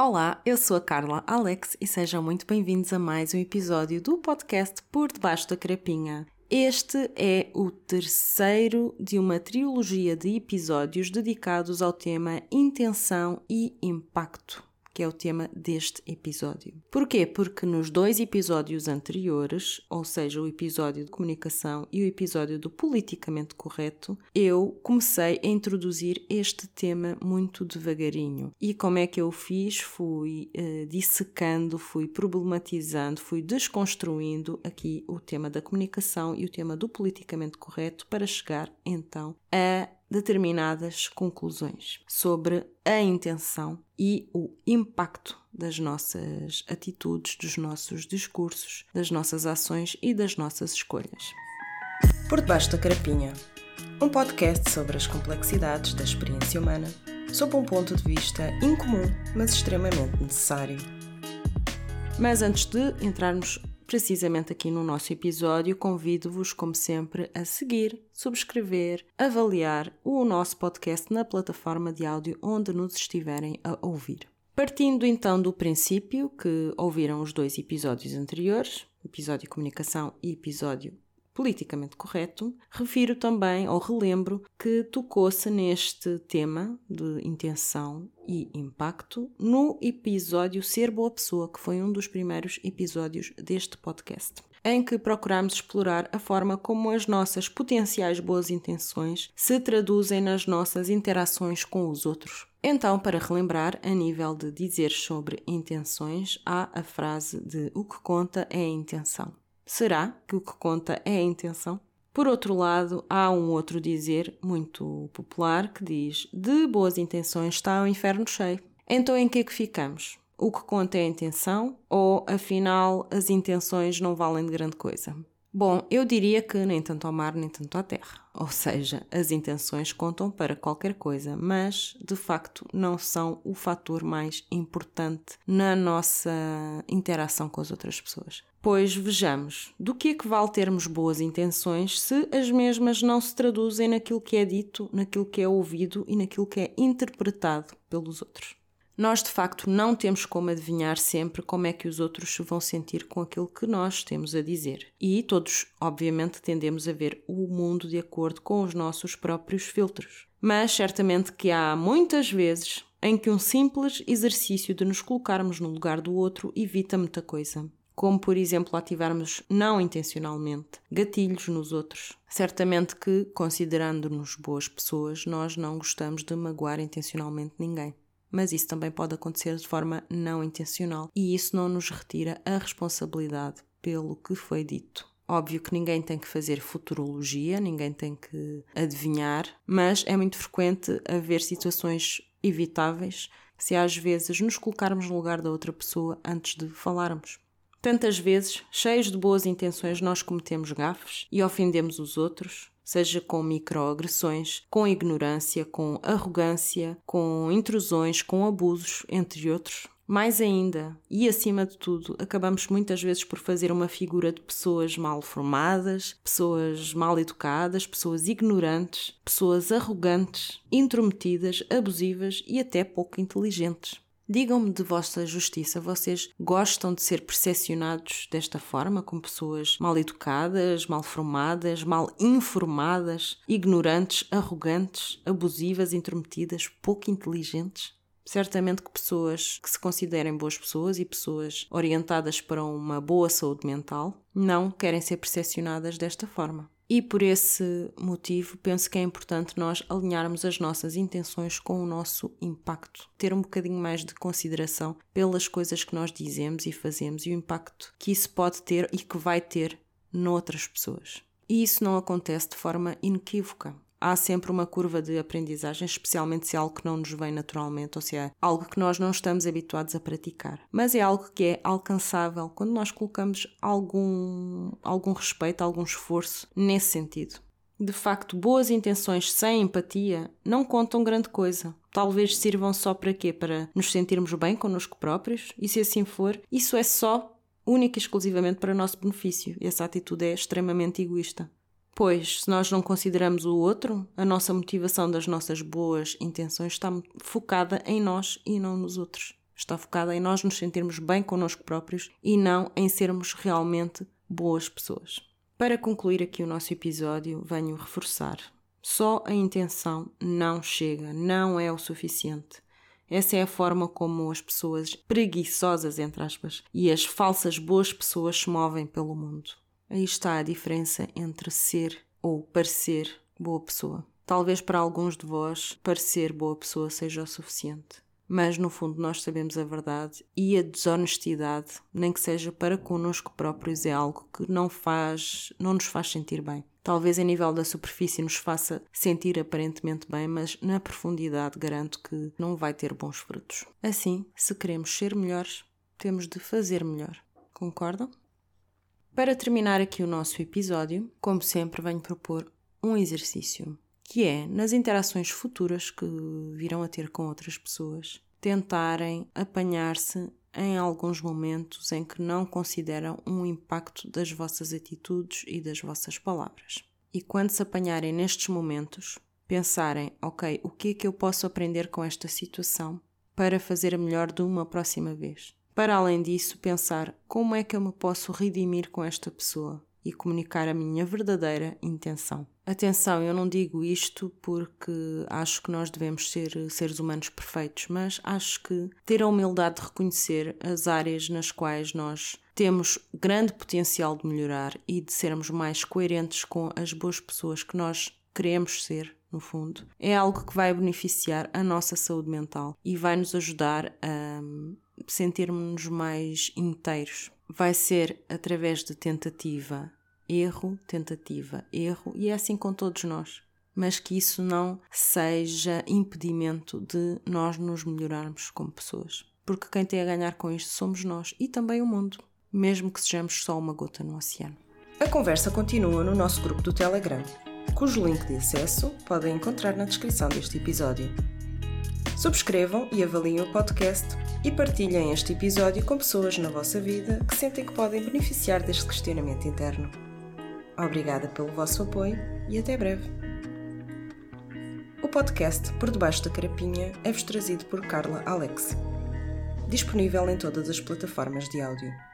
Olá, eu sou a Carla Alex e sejam muito bem-vindos a mais um episódio do podcast Por Debaixo da Crapinha. Este é o terceiro de uma trilogia de episódios dedicados ao tema intenção e impacto que é o tema deste episódio. Porquê? Porque nos dois episódios anteriores, ou seja, o episódio de comunicação e o episódio do politicamente correto, eu comecei a introduzir este tema muito devagarinho. E como é que eu fiz? Fui uh, dissecando, fui problematizando, fui desconstruindo aqui o tema da comunicação e o tema do politicamente correto para chegar então a determinadas conclusões sobre a intenção e o impacto das nossas atitudes, dos nossos discursos, das nossas ações e das nossas escolhas. Por debaixo da carapinha, um podcast sobre as complexidades da experiência humana, sob um ponto de vista incomum, mas extremamente necessário. Mas antes de entrarmos precisamente aqui no nosso episódio, convido-vos, como sempre, a seguir, subscrever, avaliar o nosso podcast na plataforma de áudio onde nos estiverem a ouvir. Partindo então do princípio que ouviram os dois episódios anteriores, episódio comunicação e episódio politicamente correto, refiro também ou relembro que tocou-se neste tema de intenção e impacto no episódio Ser Boa Pessoa, que foi um dos primeiros episódios deste podcast em que procuramos explorar a forma como as nossas potenciais boas intenções se traduzem nas nossas interações com os outros. Então, para relembrar, a nível de dizer sobre intenções, há a frase de o que conta é a intenção. Será que o que conta é a intenção? Por outro lado, há um outro dizer muito popular que diz: de boas intenções está o inferno cheio. Então, em que é que ficamos? O que conta é a intenção ou, afinal, as intenções não valem de grande coisa? Bom, eu diria que nem tanto ao mar nem tanto à terra. Ou seja, as intenções contam para qualquer coisa, mas de facto não são o fator mais importante na nossa interação com as outras pessoas. Pois vejamos, do que é que vale termos boas intenções se as mesmas não se traduzem naquilo que é dito, naquilo que é ouvido e naquilo que é interpretado pelos outros? Nós de facto não temos como adivinhar sempre como é que os outros se vão sentir com aquilo que nós temos a dizer. E todos, obviamente, tendemos a ver o mundo de acordo com os nossos próprios filtros. Mas certamente que há muitas vezes em que um simples exercício de nos colocarmos no lugar do outro evita muita coisa como por exemplo ativarmos não intencionalmente gatilhos nos outros. Certamente que, considerando-nos boas pessoas, nós não gostamos de magoar intencionalmente ninguém. Mas isso também pode acontecer de forma não intencional e isso não nos retira a responsabilidade pelo que foi dito. Óbvio que ninguém tem que fazer futurologia, ninguém tem que adivinhar, mas é muito frequente haver situações evitáveis se às vezes nos colocarmos no lugar da outra pessoa antes de falarmos. Tantas vezes, cheios de boas intenções, nós cometemos gafes e ofendemos os outros, seja com microagressões, com ignorância, com arrogância, com intrusões, com abusos, entre outros. Mais ainda, e acima de tudo, acabamos muitas vezes por fazer uma figura de pessoas mal formadas, pessoas mal educadas, pessoas ignorantes, pessoas arrogantes, intrometidas, abusivas e até pouco inteligentes. Digam-me de vossa justiça, vocês gostam de ser percepcionados desta forma, como pessoas mal educadas, mal formadas, mal informadas, ignorantes, arrogantes, abusivas, intrometidas, pouco inteligentes? Certamente que pessoas que se considerem boas pessoas e pessoas orientadas para uma boa saúde mental não querem ser percepcionadas desta forma. E por esse motivo, penso que é importante nós alinharmos as nossas intenções com o nosso impacto, ter um bocadinho mais de consideração pelas coisas que nós dizemos e fazemos e o impacto que isso pode ter e que vai ter noutras pessoas. E isso não acontece de forma inequívoca há sempre uma curva de aprendizagem, especialmente se é algo que não nos vem naturalmente ou se é algo que nós não estamos habituados a praticar. Mas é algo que é alcançável quando nós colocamos algum, algum respeito, algum esforço nesse sentido. De facto, boas intenções sem empatia não contam grande coisa. Talvez sirvam só para quê? Para nos sentirmos bem connosco próprios? E se assim for, isso é só única e exclusivamente para nosso benefício. Essa atitude é extremamente egoísta. Pois, se nós não consideramos o outro, a nossa motivação das nossas boas intenções está focada em nós e não nos outros. Está focada em nós nos sentirmos bem connosco próprios e não em sermos realmente boas pessoas. Para concluir aqui o nosso episódio, venho reforçar: só a intenção não chega, não é o suficiente. Essa é a forma como as pessoas preguiçosas, entre aspas, e as falsas boas pessoas se movem pelo mundo. Aí está a diferença entre ser ou parecer boa pessoa. Talvez para alguns de vós parecer boa pessoa seja o suficiente. Mas no fundo nós sabemos a verdade e a desonestidade, nem que seja para connosco próprios, é algo que não faz, não nos faz sentir bem. Talvez a nível da superfície nos faça sentir aparentemente bem, mas na profundidade garanto que não vai ter bons frutos. Assim, se queremos ser melhores, temos de fazer melhor. Concordam? Para terminar aqui o nosso episódio, como sempre, venho propor um exercício, que é, nas interações futuras que virão a ter com outras pessoas, tentarem apanhar-se em alguns momentos em que não consideram um impacto das vossas atitudes e das vossas palavras. E quando se apanharem nestes momentos, pensarem: ok, o que é que eu posso aprender com esta situação para fazer melhor de uma próxima vez? Para além disso, pensar como é que eu me posso redimir com esta pessoa e comunicar a minha verdadeira intenção. Atenção, eu não digo isto porque acho que nós devemos ser seres humanos perfeitos, mas acho que ter a humildade de reconhecer as áreas nas quais nós temos grande potencial de melhorar e de sermos mais coerentes com as boas pessoas que nós queremos ser, no fundo, é algo que vai beneficiar a nossa saúde mental e vai nos ajudar a sentirmos-nos mais inteiros. Vai ser através de tentativa, erro, tentativa, erro, e é assim com todos nós. Mas que isso não seja impedimento de nós nos melhorarmos como pessoas. Porque quem tem a ganhar com isto somos nós e também o mundo, mesmo que sejamos só uma gota no oceano. A conversa continua no nosso grupo do Telegram, cujo link de acesso podem encontrar na descrição deste episódio. Subscrevam e avaliem o podcast e partilhem este episódio com pessoas na vossa vida que sentem que podem beneficiar deste questionamento interno. Obrigada pelo vosso apoio e até breve. O podcast Por Debaixo da Carapinha é-vos trazido por Carla Alex. Disponível em todas as plataformas de áudio.